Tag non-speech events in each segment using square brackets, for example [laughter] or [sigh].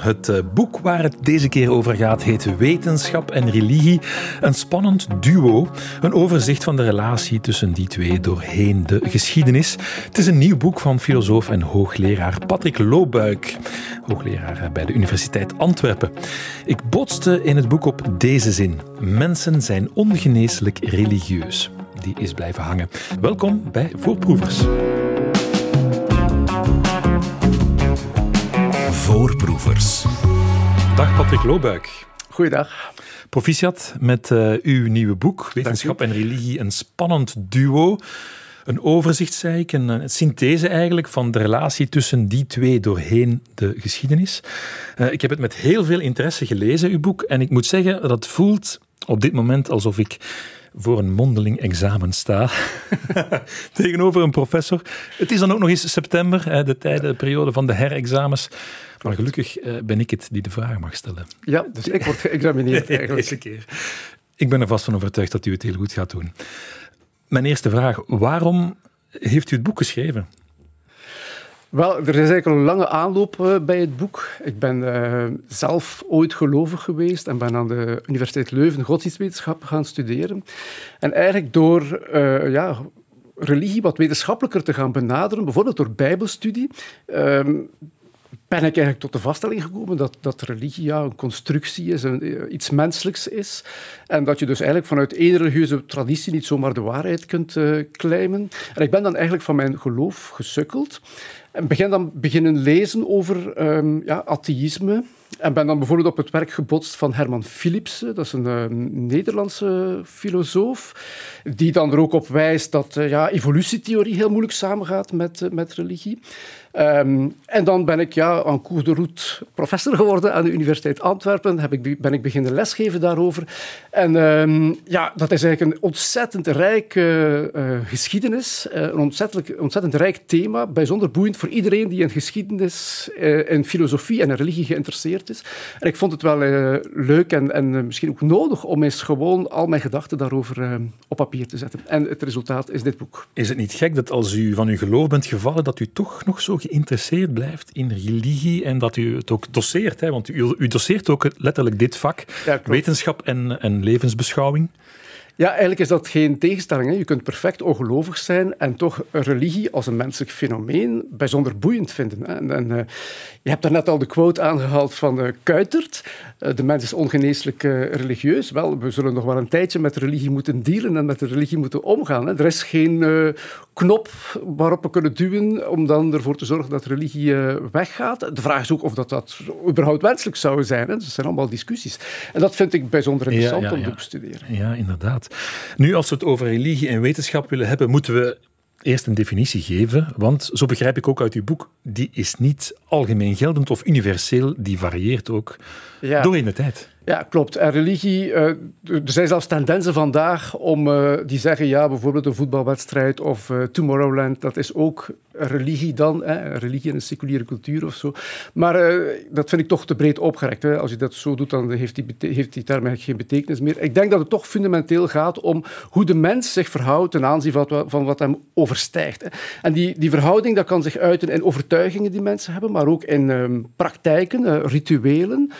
Het eh, boek waar het deze keer over gaat heet Wetenschap en Religie. Een spannend duo. Een overzicht van de relatie tussen die twee doorheen de geschiedenis. Het is een nieuw boek van filosoof en hoogleraar Patrick Loobuik. Hoogleraar bij de Universiteit Antwerpen. Ik botste in het boek op deze zin. Mensen zijn ongeneeslijk religieus. Die is blijven hangen. Welkom bij Voorproevers. Voorproevers. Dag Patrick Loobuik. Goeiedag. Proficiat met uh, uw nieuwe boek, Wetenschap en Religie, een spannend duo. Een overzicht, zei ik, een, een, synthese eigenlijk van de relatie tussen die twee doorheen de geschiedenis. Uh, ik heb het met heel veel interesse gelezen, uw boek, en ik moet zeggen dat het voelt op dit moment alsof ik voor een mondeling examen sta [laughs] tegenover een professor. Het is dan ook nog eens september, de tijdenperiode van de herexamens. Maar gelukkig eh, ben ik het die de vraag mag stellen. Ja, dus ik word geëxamineerd [laughs] eigenlijk. Deze keer. Ik ben er vast van overtuigd dat u het heel goed gaat doen. Mijn eerste vraag, waarom heeft u het boek geschreven? Wel, er is eigenlijk een lange aanloop uh, bij het boek. Ik ben uh, zelf ooit gelovig geweest en ben aan de Universiteit Leuven godsdienstwetenschap gaan studeren. En eigenlijk door uh, ja, religie wat wetenschappelijker te gaan benaderen, bijvoorbeeld door bijbelstudie, ehm, ben ik eigenlijk tot de vaststelling gekomen dat, dat religie ja, een constructie is, een, iets menselijks is. En dat je dus eigenlijk vanuit één religieuze traditie niet zomaar de waarheid kunt uh, claimen. En ik ben dan eigenlijk van mijn geloof gesukkeld. En begin dan beginnen lezen over um, ja, atheïsme. En ben dan bijvoorbeeld op het werk gebotst van Herman Philipsen, dat is een uh, Nederlandse filosoof, die dan er ook op wijst dat uh, ja, evolutietheorie heel moeilijk samengaat met, met religie. Um, en dan ben ik ja, aan cours de route professor geworden aan de Universiteit Antwerpen. Heb ik, ben ik beginnen lesgeven daarover. En um, ja, dat is eigenlijk een ontzettend rijke uh, geschiedenis. Uh, een ontzettend, ontzettend rijk thema. Bijzonder boeiend voor iedereen die in geschiedenis, uh, in filosofie en in religie geïnteresseerd is. En ik vond het wel leuk en, en misschien ook nodig om eens gewoon al mijn gedachten daarover op papier te zetten. En het resultaat is dit boek. Is het niet gek dat als u van uw geloof bent gevallen, dat u toch nog zo geïnteresseerd blijft in religie en dat u het ook doseert. Hè? Want u, u doseert ook letterlijk dit vak, ja, wetenschap en, en levensbeschouwing. Ja, eigenlijk is dat geen tegenstelling. Hè. Je kunt perfect ongelovig zijn en toch religie als een menselijk fenomeen bijzonder boeiend vinden. Hè. En, en uh, je hebt daarnet al de quote aangehaald van uh, Kuitert. Uh, de mens is ongeneeslijk religieus. Wel, we zullen nog wel een tijdje met religie moeten dealen en met de religie moeten omgaan. Hè. Er is geen knop waarop we kunnen duwen om dan ervoor te zorgen dat religie weggaat. De vraag is ook of dat, dat überhaupt wenselijk zou zijn. Hè. Dat zijn allemaal discussies. En dat vind ik bijzonder interessant ja, ja, ja. om te bestuderen. Ja, inderdaad. Nu, als we het over religie en wetenschap willen hebben, moeten we eerst een definitie geven. Want, zo begrijp ik ook uit uw boek, die is niet algemeen geldend of universeel, die varieert ook ja. door in de tijd. Ja, klopt. En religie, uh, er zijn zelfs tendensen vandaag om uh, die zeggen, ja, bijvoorbeeld een voetbalwedstrijd of uh, Tomorrowland, dat is ook religie dan, hè, religie in een seculiere cultuur of zo. Maar dat vind ik toch te breed opgerekt. Als je dat zo doet, dan heeft die, heeft die term eigenlijk geen betekenis meer. Ik denk dat het toch fundamenteel gaat om hoe de mens zich verhoudt ten aanzien van wat, van wat hem overstijgt. Hè. En die, die verhouding dat kan zich uiten in overtuigingen die mensen hebben, maar ook in um, praktijken, rituelen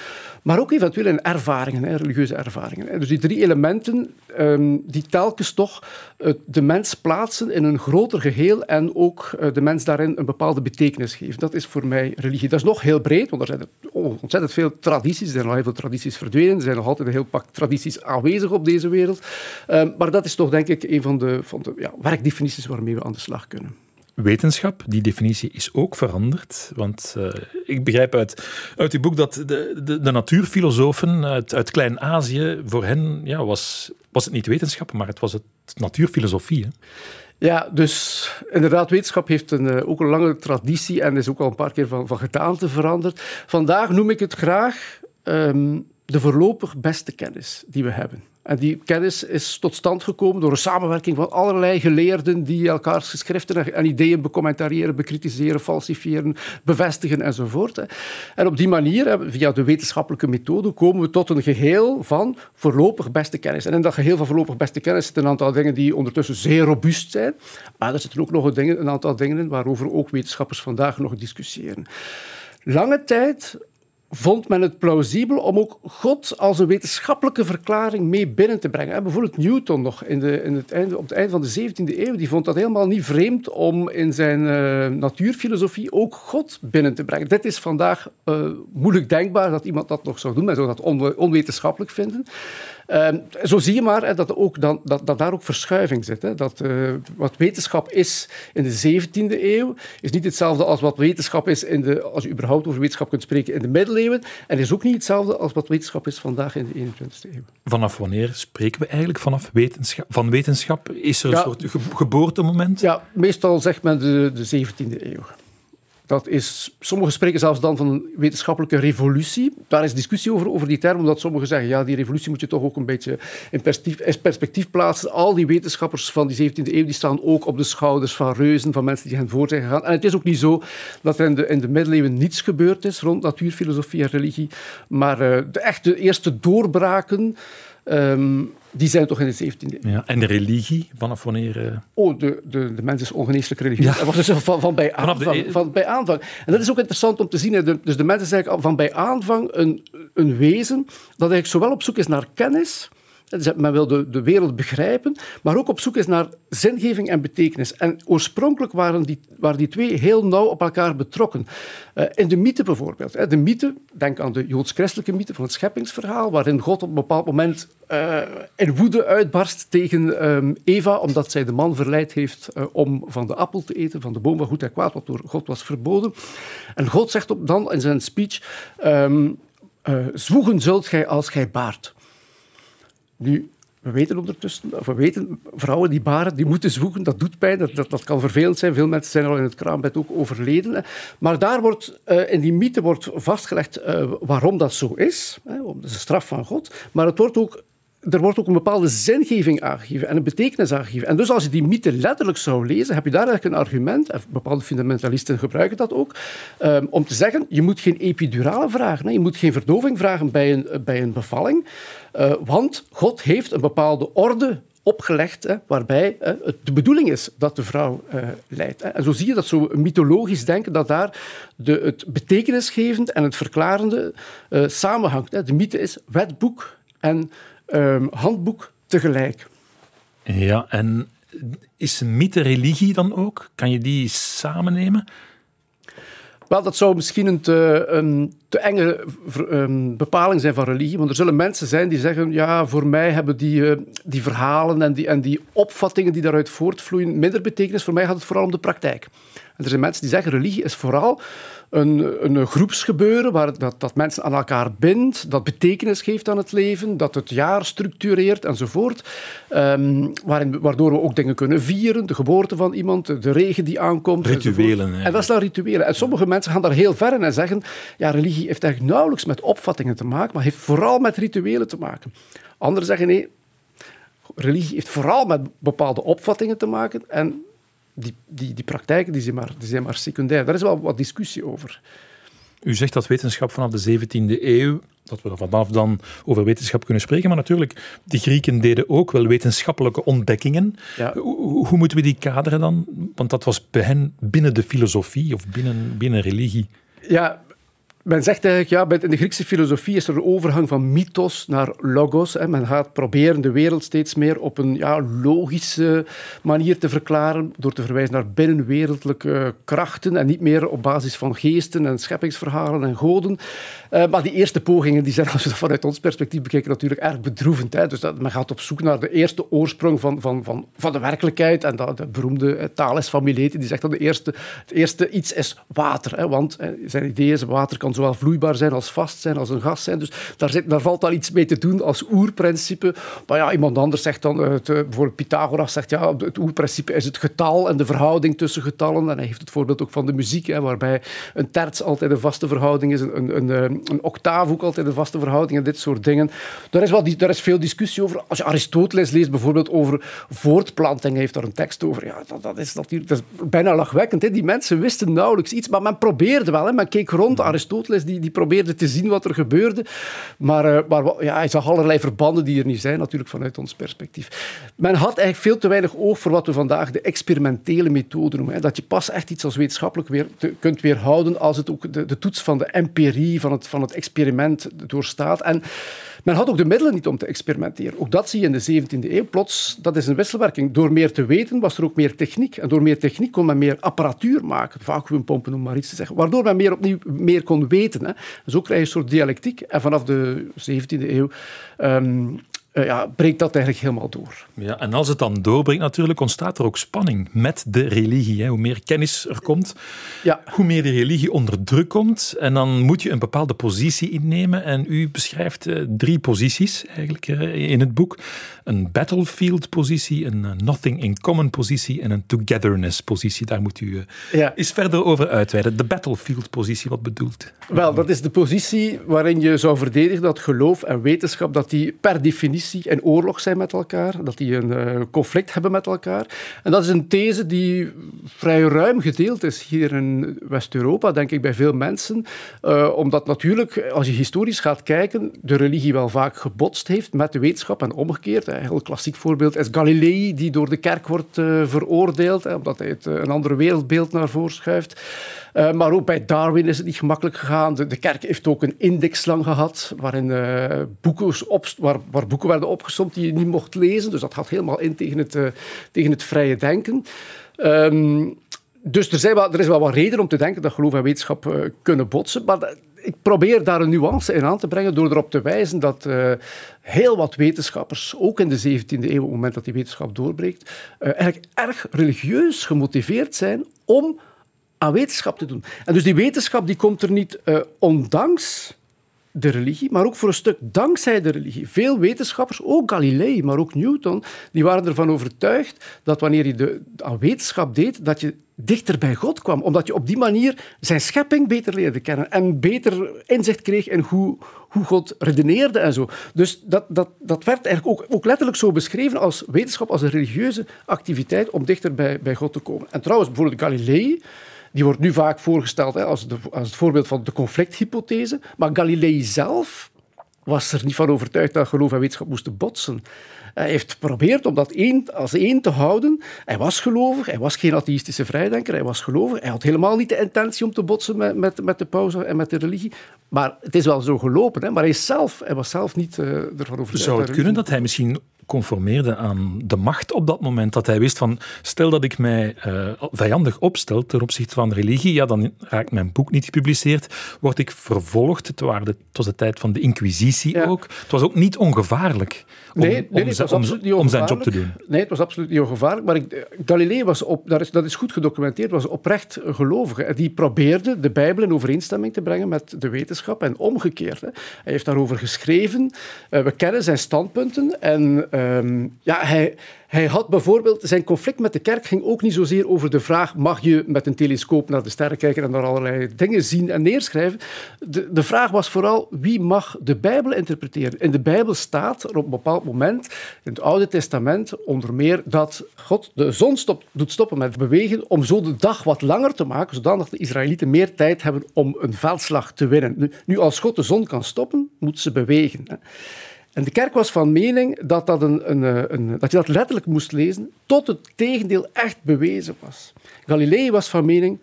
maar ook eventueel in ervaringen, hè, religieuze ervaringen. Dus die drie elementen um, die telkens toch uh, de mens plaatsen in een groter geheel en ook uh, mens daarin een bepaalde betekenis geven. Dat is voor mij religie. Dat is nog heel breed, want er zijn ontzettend veel tradities. Er zijn al heel veel tradities verdwenen. Er zijn nog altijd een heel pak tradities aanwezig op deze wereld. Um, maar dat is toch denk ik een van de, van de ja, werkdefinities waarmee we aan de slag kunnen wetenschap. Die definitie is ook veranderd. Want uh, ik begrijp uit, uit uw boek dat de, de, natuurfilosofen uit, uit Klein-Azië, voor hen ja, was, was het niet wetenschap, maar het was het natuurfilosofie. Ja, dus inderdaad, wetenschap heeft een, uh, ook een lange traditie en is ook al een paar keer van, van gedaante veranderd. Vandaag noem ik het graag um, de voorlopig beste kennis die we hebben. En die kennis is tot stand gekomen door een samenwerking van allerlei geleerden die elkaars geschriften en ideeën becommentariëren, bekritiseren, falsifiëren, bevestigen enzovoort. En op die manier, via de wetenschappelijke methode, komen we tot een geheel van voorlopig beste kennis. En in dat geheel van voorlopig beste kennis zitten een aantal dingen die ondertussen zeer robuust zijn, maar er zitten ook nog een aantal dingen in waarover ook wetenschappers vandaag nog discussiëren. Lange tijd vond men het plausibel om ook God als een wetenschappelijke verklaring mee binnen te brengen. bijvoorbeeld Newton nog in de, in het einde, op het einde van de 17e eeuw, die vond dat helemaal niet vreemd om in zijn uh, natuurfilosofie ook God binnen te brengen. Dit is vandaag uh, moeilijk denkbaar dat iemand dat nog zou doen. Men zou dat onwetenschappelijk vinden. Ehm, zo zie je maar hè, dat, ook dan, dat, dat, daar ook verschuiving zit. Hè. Dat, uh, wat wetenschap is in de 17e eeuw, is niet hetzelfde als wat wetenschap is, in de, als je überhaupt over wetenschap kunt spreken, in de middeleeuwen. En is ook niet hetzelfde als wat wetenschap is vandaag in de 21e eeuw. Vanaf wanneer spreken we eigenlijk vanaf wetenschap, van wetenschap? Is er een soort geboortemoment? Ja, meestal zegt men de, de 17e eeuw. Dat is, sommigen spreken zelfs dan van een wetenschappelijke revolutie. Daar is discussie over, over die term, omdat sommigen zeggen, ja, die revolutie moet je toch ook een beetje in perspectief, perspectief plaatsen. Al die wetenschappers van die 17e eeuw die staan ook op de schouders van reuzen, van mensen die hen voor zijn gegaan. En het is ook niet zo dat er in de, in de middeleeuwen niets gebeurd is rond natuurfilosofie en religie, maar uh, de echte eerste doorbraken... Um, die zijn toch in de 17e eeuw. Ja, en de religie, vanaf wanneer? Uh... Oh, de, de, de mens is ongeneeslijk religieus. Ja. Dat was dus van, van, bij [laughs] aanvang, de... van bij aanvang. En dat is ook interessant om te zien. De, dus de mens is eigenlijk van bij aanvang een, een wezen dat eigenlijk zowel op zoek is naar kennis men wil de, wereld begrijpen, maar ook op zoek is naar zingeving en betekenis. En oorspronkelijk waren die, waren die twee heel nauw op elkaar betrokken. Uh, in de mythe bijvoorbeeld. De mythe, denk aan de joods-christelijke mythe van het scheppingsverhaal, waarin God op een bepaald moment uh, in woede uitbarst tegen um, Eva, omdat zij de man verleid heeft uh, om van de appel te eten, van de boom van goed en kwaad, wat door God was verboden. En God zegt op, dan in zijn speech, um, zwoegen zult gij als gij baart. Nu, we weten ondertussen, we weten, vrouwen die baren, die moeten zwoegen, dat doet pijn, dat, dat, kan vervelend zijn. Veel mensen zijn al in het kraambed ook overleden. Maar daar wordt, uh, in die mythe wordt vastgelegd uh, waarom dat zo is. Hè, is een straf van God. Maar het wordt ook er wordt ook een bepaalde zingeving aangegeven en een betekenis aangegeven. En dus als je die mythe letterlijk zou lezen, heb je daar eigenlijk een argument, en bepaalde fundamentalisten gebruiken dat ook, um, om te zeggen, je moet geen epidurale vragen, je moet geen verdoving vragen bij een, bij een bevalling, uh, want God heeft een bepaalde orde opgelegd, hè, waarbij hè, het de bedoeling is dat de vrouw uh, leidt. En zo zie je dat zo mythologisch denken, dat daar de, het betekenisgevend en het verklarende samenhangt. Hè. De mythe is wetboek en um, handboek tegelijk. Ja, en is mythe religie dan ook? Kan je die samennemen? Wel, dat zou misschien een te, een te enge um, bepaling zijn van religie. Want er zullen mensen zijn die zeggen: ja, voor mij hebben die, uh, die verhalen en die, en die opvattingen die daaruit voortvloeien minder betekenis. Voor mij gaat het vooral om de praktijk. En er zijn mensen die zeggen: religie is vooral een, een groepsgebeuren waar dat, dat mensen aan elkaar bindt, dat betekenis geeft aan het leven, dat het jaar structureert enzovoort. Um, waarin, waardoor we ook dingen kunnen vieren, de geboorte van iemand, de regen die aankomt. Rituelen. En dat is dan rituelen. En sommige mensen gaan daar heel ver in en zeggen, ja, religie heeft eigenlijk nauwelijks met opvattingen te maken, maar heeft vooral met rituelen te maken. Anderen zeggen, nee, religie heeft vooral met bepaalde opvattingen te maken en die, die, die praktijken die zijn, maar, die zijn maar secundair. Daar is wel wat discussie over. U zegt dat wetenschap vanaf de 17e eeuw, dat we er vanaf dan over wetenschap kunnen spreken, maar natuurlijk, de Grieken deden ook wel wetenschappelijke ontdekkingen. Ja. Hoe, hoe, moeten we die kaderen dan? Want dat was bij hen binnen de filosofie of binnen, binnen religie. Ja, men zegt eigenlijk, ja, in de Griekse filosofie is er een overgang van mythos naar logos. Hè. Men gaat proberen de wereld steeds meer op een ja, logische manier te verklaren, door te verwijzen naar binnenwereldlijke krachten en niet meer op basis van geesten en scheppingsverhalen en goden. Uh, maar die eerste pogingen die zijn, als we dat vanuit ons perspectief bekijken, natuurlijk erg bedroevend. Hè. Dus dat, men gaat op zoek naar de eerste oorsprong van, van, van, van de werkelijkheid. En dat, de beroemde uh, Thales van Mileti, die zegt dat de eerste, het eerste iets is water. Hè. Want zijn idee is, water kan zowel vloeibaar zijn als vast zijn, als een gas zijn. Dus daar, zit, daar valt al iets mee te doen als oerprincipe. Maar ja, iemand anders zegt dan, het, bijvoorbeeld Pythagoras zegt, ja, het oerprincipe is het getal en de verhouding tussen getallen. En hij heeft het voorbeeld ook van de muziek, hè, waarbij een terts altijd een vaste verhouding is, een, een, een een octaaf ook altijd een vaste verhouding en dit soort dingen. Daar is, wel, daar is veel discussie over. Als je Aristoteles leest bijvoorbeeld over voortplanting, hij heeft daar een tekst over. Ja, dat, dat, is, natuurlijk, dat is bijna lachwekkend. Hè. Die mensen wisten nauwelijks iets, maar men probeerde wel. Hè. Men keek rond. Aristoteles Die, die probeerde te zien wat er gebeurde. Maar, maar ja, hij zag allerlei verbanden die er niet zijn, natuurlijk vanuit ons perspectief. Men had eigenlijk veel te weinig oog voor wat we vandaag de experimentele methode noemen. Dat je pas echt iets als wetenschappelijk weer kunt weerhouden als het ook de, de toets van de empirie, van het, van het experiment doorstaat. En men had ook de middelen niet om te experimenteren. Ook dat zie je in de 17e eeuw. Plots, dat is een wisselwerking. Door meer te weten was er ook meer techniek. En door meer techniek kon men meer apparatuur maken. Vacuumpompen, om maar iets te zeggen. Waardoor men meer opnieuw meer kon weten. Hè. Zo krijg je een soort dialectiek. En vanaf de 17e eeuw um, uh, ja, breekt dat eigenlijk helemaal door. Ja, en als het dan doorbreekt natuurlijk, ontstaat er ook spanning met de religie. Hè. Hoe meer kennis er komt, ja. hoe meer de religie onder druk komt. En dan moet je een bepaalde positie innemen. En u beschrijft uh, drie posities eigenlijk uh, in het boek. Een battlefield-positie, een nothing in common-positie en een togetherness-positie. Daar moet u ja. eens verder over uitweiden. De battlefield-positie, wat bedoelt? Wel, dat is de positie waarin je zou verdedigen dat geloof en wetenschap dat die per definitie en oorlog zijn met elkaar, dat die een uh, conflict hebben met elkaar. En dat is een these die vrij ruim gedeeld is hier in West-Europa, denk ik, bij veel mensen. Uh, omdat natuurlijk, als je historisch gaat kijken, de religie wel vaak gebotst heeft met de wetenschap en omgekeerd. Een heel klassiek voorbeeld is Galilei, die door de kerk wordt uh, veroordeeld, omdat hij het, een ander wereldbeeld naar voren schuift. Uh, maar ook bij Darwin is het niet gemakkelijk gegaan. De, kerk heeft ook een indexlang gehad, waarin uh, boeken op, waar, boeken werden opgesomd die je niet mocht lezen. Dus dat gaat helemaal in tegen het, uh, tegen het vrije denken. Um, dus er, zijn wel, er is wel wat reden om te denken dat geloof en wetenschap kunnen botsen. Maar ik probeer daar een nuance in aan te brengen door erop te wijzen dat heel wat wetenschappers, ook in de 17e eeuw, op het moment dat die wetenschap doorbreekt, eigenlijk erg religieus gemotiveerd zijn om aan wetenschap te doen. En dus die wetenschap die komt er niet uh, ondanks de religie, maar ook voor een stuk dankzij de religie. Veel wetenschappers, ook Galilei, maar ook Newton, die waren ervan overtuigd dat wanneer je de, aan wetenschap deed, dat je dichter bij God kwam. Omdat je op die manier zijn schepping beter leerde kennen en beter inzicht kreeg in hoe, hoe God redeneerde en zo. Dus dat, dat, dat werd eigenlijk ook, ook letterlijk zo beschreven als wetenschap, als een religieuze activiteit om dichter bij, bij God te komen. En trouwens, bijvoorbeeld Galilei die wordt nu vaak voorgesteld hè, als, de, als het voorbeeld van de conflicthypothese. Maar Galilei zelf was er niet van overtuigd dat geloof en wetenschap moesten botsen. Hij heeft geprobeerd om dat één, als één te houden. Hij was gelovig, hij was geen atheïstische vrijdenker, hij was gelovig. Hij had helemaal niet de intentie om te botsen met, met, met de pauze en met de religie. Maar het is wel zo gelopen. Hè? Maar hij, zelf, hij was zelf niet uh, ervan overtuigd. Zou het kunnen dat hij misschien conformeerde aan de macht op dat moment. Dat hij wist van, stel dat ik mij uh, vijandig opstel ten opzichte van religie, ja, dan raakt mijn boek niet gepubliceerd, word ik vervolgd. Het, waren de, het was de tijd van de inquisitie ook. Het was ook niet ongevaarlijk om, nee, nee, om, om, om, zijn job te doen. Nee, het was absoluut niet ongevaarlijk. Maar ik, Galilei was, op, dat, is, dat is goed gedocumenteerd, was oprecht gelovige. Die probeerde de Bijbel in overeenstemming te brengen met de wetenschap en omgekeerd. Hè. Hij heeft daarover geschreven. Uh, we kennen zijn standpunten en um, ja, hij, had bijvoorbeeld, zijn conflict met de kerk ging ook niet zozeer over de vraag: mag je met een telescoop naar de sterren kijken en daar allerlei dingen zien en neerschrijven? De, de vraag was vooral: wie mag de Bijbel interpreteren? In de Bijbel staat er op een bepaald moment, in het Oude Testament, onder meer dat God de zon doet stoppen met bewegen om zo de dag wat langer te maken, zodat de Israëlieten meer tijd hebben om een veldslag te winnen. Nu, nu als God de zon kan stoppen, moet ze bewegen. Hè. En de kerk was van mening dat, dat, een, een, eh, een, dat je dat letterlijk moest lezen, tot het tegendeel echt bewezen was. Galilei was van mening,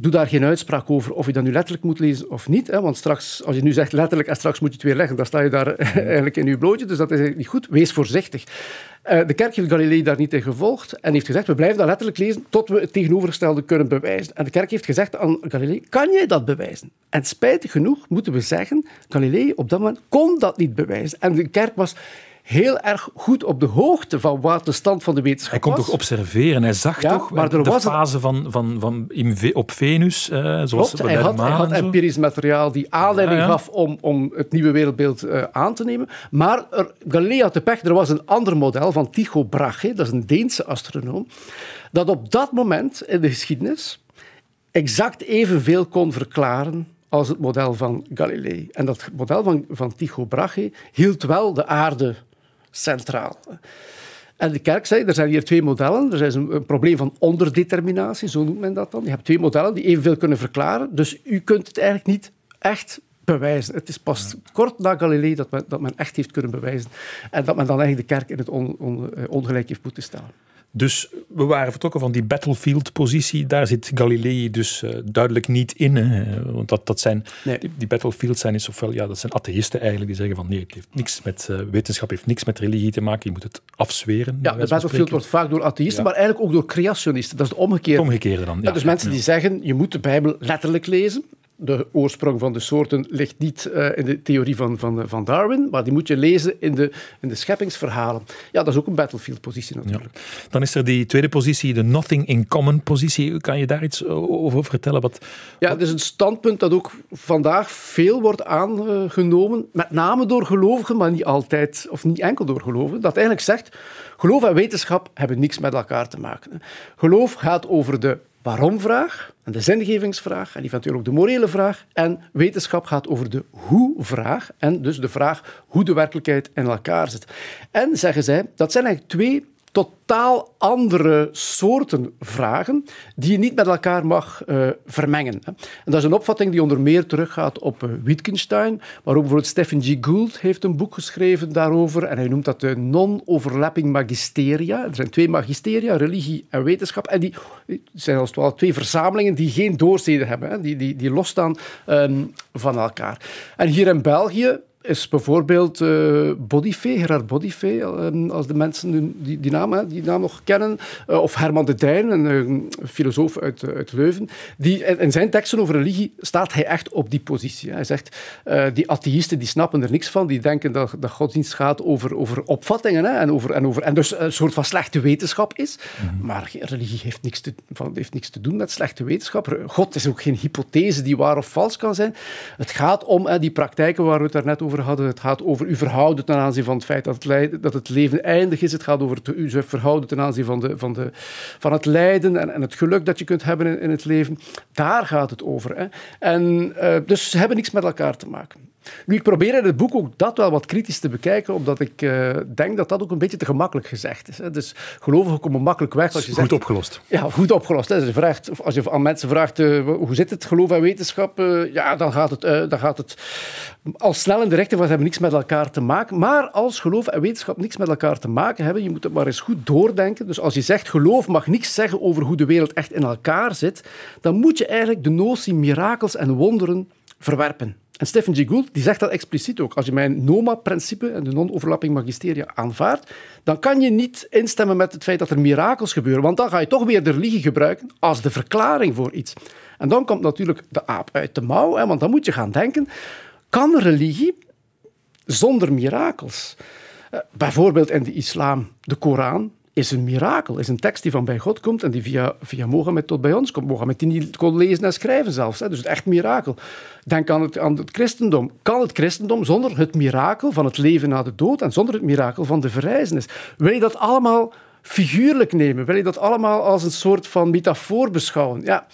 doe daar geen uitspraak over of je dat nu letterlijk moet lezen of niet. Hè, want straks, als je nu zegt letterlijk en straks moet je het weer leggen, dan sta je daar eigenlijk in je blootje. Dus dat is eigenlijk niet goed. Wees voorzichtig. Uh, de kerk heeft Galilei daar niet in gevolgd en heeft gezegd, we blijven dat letterlijk lezen tot we het tegenovergestelde kunnen bewijzen. En de kerk heeft gezegd aan Galilei, kan jij dat bewijzen? En spijtig genoeg moeten we zeggen, Galilei op dat moment kon dat niet bewijzen. En de kerk was heel erg goed op de hoogte van wat de stand van de wetenschap Hij kon toch observeren, hij zag toch maar er de was fase van, van, van op Venus, eh, zoals Klopt, hij, had, hij had empirisch materiaal die aanleiding gaf om, om het nieuwe wereldbeeld uh, aan te nemen. Maar er, Galilei had de pech, er was een ander model van Tycho Brahe, dat is een Deense astronoom, dat op dat moment in de geschiedenis exact evenveel kon verklaren als het model van Galilei. En dat model van, van Tycho Brahe hield wel de aarde centraal. En de kerk zei, er zijn hier twee modellen. Er is een, een, probleem van onderdeterminatie, zo noemt men dat dan. Je hebt twee modellen die evenveel kunnen verklaren, dus u kunt het eigenlijk niet echt bewijzen. Het is pas kort na Galilei dat men, dat men echt heeft kunnen bewijzen. En dat men dan eigenlijk de kerk in het on, on, eh, ongelijk heeft moeten stellen. Dus we waren vertrokken van die battlefield-positie. Daar zit Galilei dus uh, duidelijk niet in. Hè? Want dat, dat zijn, nee. die, die battlefields zijn is ofwel, ja, dat zijn atheïsten eigenlijk, die zeggen van nee, het heeft niks met uh, wetenschap, heeft niks met religie te maken, je moet het afzweren. Ja, de battlefield wordt vaak door atheïsten, ja. maar eigenlijk ook door creationisten. Dat is de omgekeerde. Het omgekeerde dan, ja. dus mensen die zeggen, je moet de Bijbel letterlijk lezen de oorsprong van de soorten ligt niet uh, in de theorie van, van, van Darwin, maar die moet je lezen in de, in de scheppingsverhalen. Ja, dat is ook een battlefield-positie natuurlijk. Ja. Dan is er die tweede positie, de nothing in common-positie. Kan je daar iets over vertellen? Wat, ja, het is een standpunt dat ook vandaag veel wordt aangenomen, met name door gelovigen, maar niet altijd, of niet enkel door gelovigen, dat eigenlijk zegt, geloof en wetenschap hebben niks met elkaar te maken. Geloof gaat over de waarom-vraag en de zingevingsvraag en eventueel ook de morele vraag. En wetenschap gaat over de hoe-vraag en dus de vraag hoe de werkelijkheid in elkaar zit. En zeggen zij, dat zijn eigenlijk twee totaal andere soorten vragen die je niet met elkaar mag uh, vermengen. En dat is een opvatting die onder meer teruggaat op uh, Wittgenstein, maar ook bijvoorbeeld Stephen G. Gould heeft een boek geschreven daarover en hij noemt dat de non-overlapping magisteria. Er zijn twee magisteria, religie en wetenschap, en die zijn als het ware twee verzamelingen die geen doorzeden hebben, hè, die, die, die losstaan um, van elkaar. En hier in België is bijvoorbeeld uh, Bodyfee, Gerard Bodyfee, uh, als de mensen die, die, naam, die naam nog kennen, uh, of Herman de Dijn, een filosoof uit, uit Leuven. Die, in zijn teksten over religie staat hij echt op die positie. Hij zegt, die atheïsten die snappen er niks van, die denken dat, dat godsdienst gaat over, over opvattingen hè, en, over, en, over, en dus een soort van slechte wetenschap is. Mm-hmm. Maar religie heeft niks, te, van, heeft niks te doen met slechte wetenschap. God is ook geen hypothese die waar of vals kan zijn. Het gaat om die praktijken waar we het daarnet over over hadden. Het gaat over uw verhouden ten aanzien van het feit dat het, lijden, dat het leven eindig is. Het gaat over uw verhouden ten aanzien van, de, van, de, van het lijden en, en het geluk dat je kunt hebben in, in het leven. Daar gaat het over. Hè. En, uh, dus ze hebben niks met elkaar te maken. Nu, ik probeer in het boek ook dat wel wat kritisch te bekijken, omdat ik uh, denk dat dat ook een beetje te gemakkelijk gezegd is. Hè. Dus gelovigen komen makkelijk weg als je zegt... Goed opgelost. Ja, goed opgelost. Hè. Als, je vraagt, als je aan mensen vraagt, uh, hoe zit het, geloof en wetenschap? Uh, ja, dan gaat, het, dan gaat het al snel in de rechter, want hebben niks met elkaar te maken. Maar als geloof en wetenschap niks met elkaar te maken hebben, je moet het maar eens goed doordenken. Dus als je zegt, geloof mag niks zeggen over hoe de wereld echt in elkaar zit, dan moet je eigenlijk de notie mirakels en wonderen verwerpen. En Stephen G. Gould die zegt dat expliciet ook. Als je mijn NOMA-principe en de non-overlapping magisteria aanvaardt, dan kan je niet instemmen met het feit dat er mirakels gebeuren, want dan ga je toch weer de religie gebruiken als de verklaring voor iets. En dan komt natuurlijk de aap uit de mouw, hè, want dan moet je gaan denken, kan religie zonder mirakels? Uh, bijvoorbeeld in de islam, de Koran, is een mirakel. Is een tekst die van bij God komt en die via, via Mohammed tot bij ons komt. Mohammed die niet kon lezen en schrijven zelfs. Hè. Dus echt mirakel. Denk aan het, aan het christendom. Kan het christendom zonder het mirakel van het leven na de dood en zonder het mirakel van de verrijzenis? Wil je dat allemaal figuurlijk nemen? Wil je dat allemaal als een soort van metafoor beschouwen? Ja.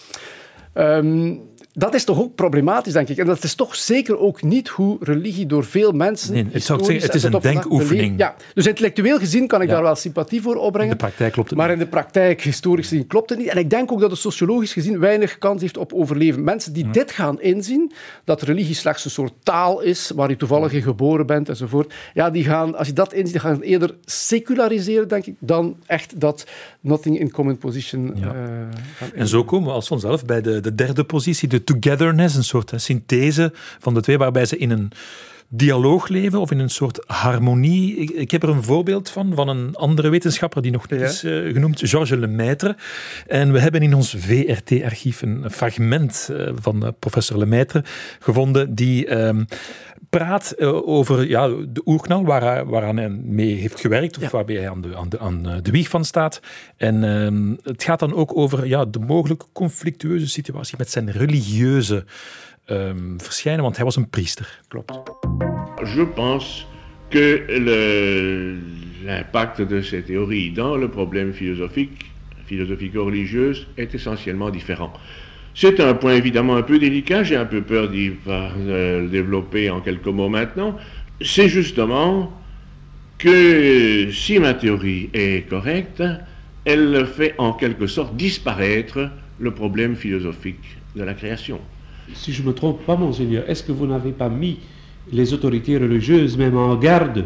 Um, dat is toch ook problematisch, denk ik. En dat is toch zeker ook niet hoe religie door veel mensen. Nee, het, zou zeggen, het is een denkoefening. Ja, dus intellectueel gezien kan ik ja. daar wel sympathie voor opbrengen. In de praktijk klopt het Maar in de praktijk, historisch gezien, klopt het niet. En ik denk ook dat het sociologisch gezien weinig kans heeft op overleven. Mensen die ja. dit gaan inzien, dat religie slechts een soort taal is waar je toevallig in geboren bent enzovoort. Ja, die gaan, als je dat inziet, gaan eerder seculariseren, denk ik, dan echt dat nothing in common position. Ja. Uh, en zo komen we als vanzelf bij de, de derde positie, de togetherness, een soort hè, synthese van de twee, waarbij ze in een dialoog leven of in een soort harmonie. Ik, ik, heb er een voorbeeld van, van een andere wetenschapper die nog niet ja. is uh, genoemd, Georges Lemaitre. En we hebben in ons VRT-archief een fragment uh, van uh, professor Lemaitre gevonden die um, praat uh, over ja, de oerknal, waar, waaraan hij mee heeft gewerkt, of ja. waarbij hij aan de, aan, de, aan de wieg van staat. En uh, het gaat dan ook over ja, de mogelijk conflictueuze situatie met zijn religieuze um, verschijnen, want hij was een priester. Klopt. Je pense que l'impact de ces théories dans le problème philosophique, philosophico-religieus est essentiellement différent. C'est un point évidemment un peu délicat, j'ai un peu peur d'y euh, développer en quelques mots maintenant. C'est justement que si ma théorie est correcte, elle fait en quelque sorte disparaître le problème philosophique de la création. Si je ne me trompe pas, monseigneur, est-ce que vous n'avez pas mis les autorités religieuses même en garde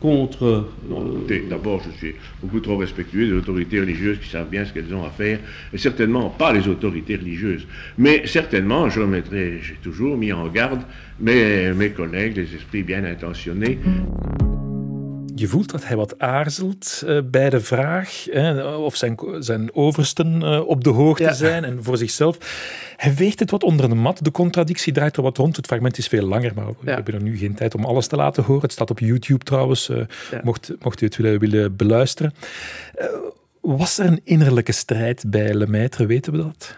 contre... Euh, d'abord, je suis beaucoup trop respectueux des autorités religieuses qui savent bien ce qu'elles ont à faire, et certainement pas les autorités religieuses. Mais certainement, je mettrai, j'ai toujours mis en garde mes, mes collègues, les esprits bien intentionnés. Je voelt dat hij wat aarzelt uh, bij de vraag of zijn, zijn oversten uh, op de hoogte ja. zijn en voor zichzelf. Hij weegt het wat onder de mat. De contradictie draait er wat rond. Het fragment is veel langer, maar we ja. hebben er nu geen tijd om alles te laten horen. Het staat op YouTube trouwens, uh, ja. mocht, mocht u het willen, willen beluisteren. was er een innerlijke strijd bij Lemaitre, weten we dat?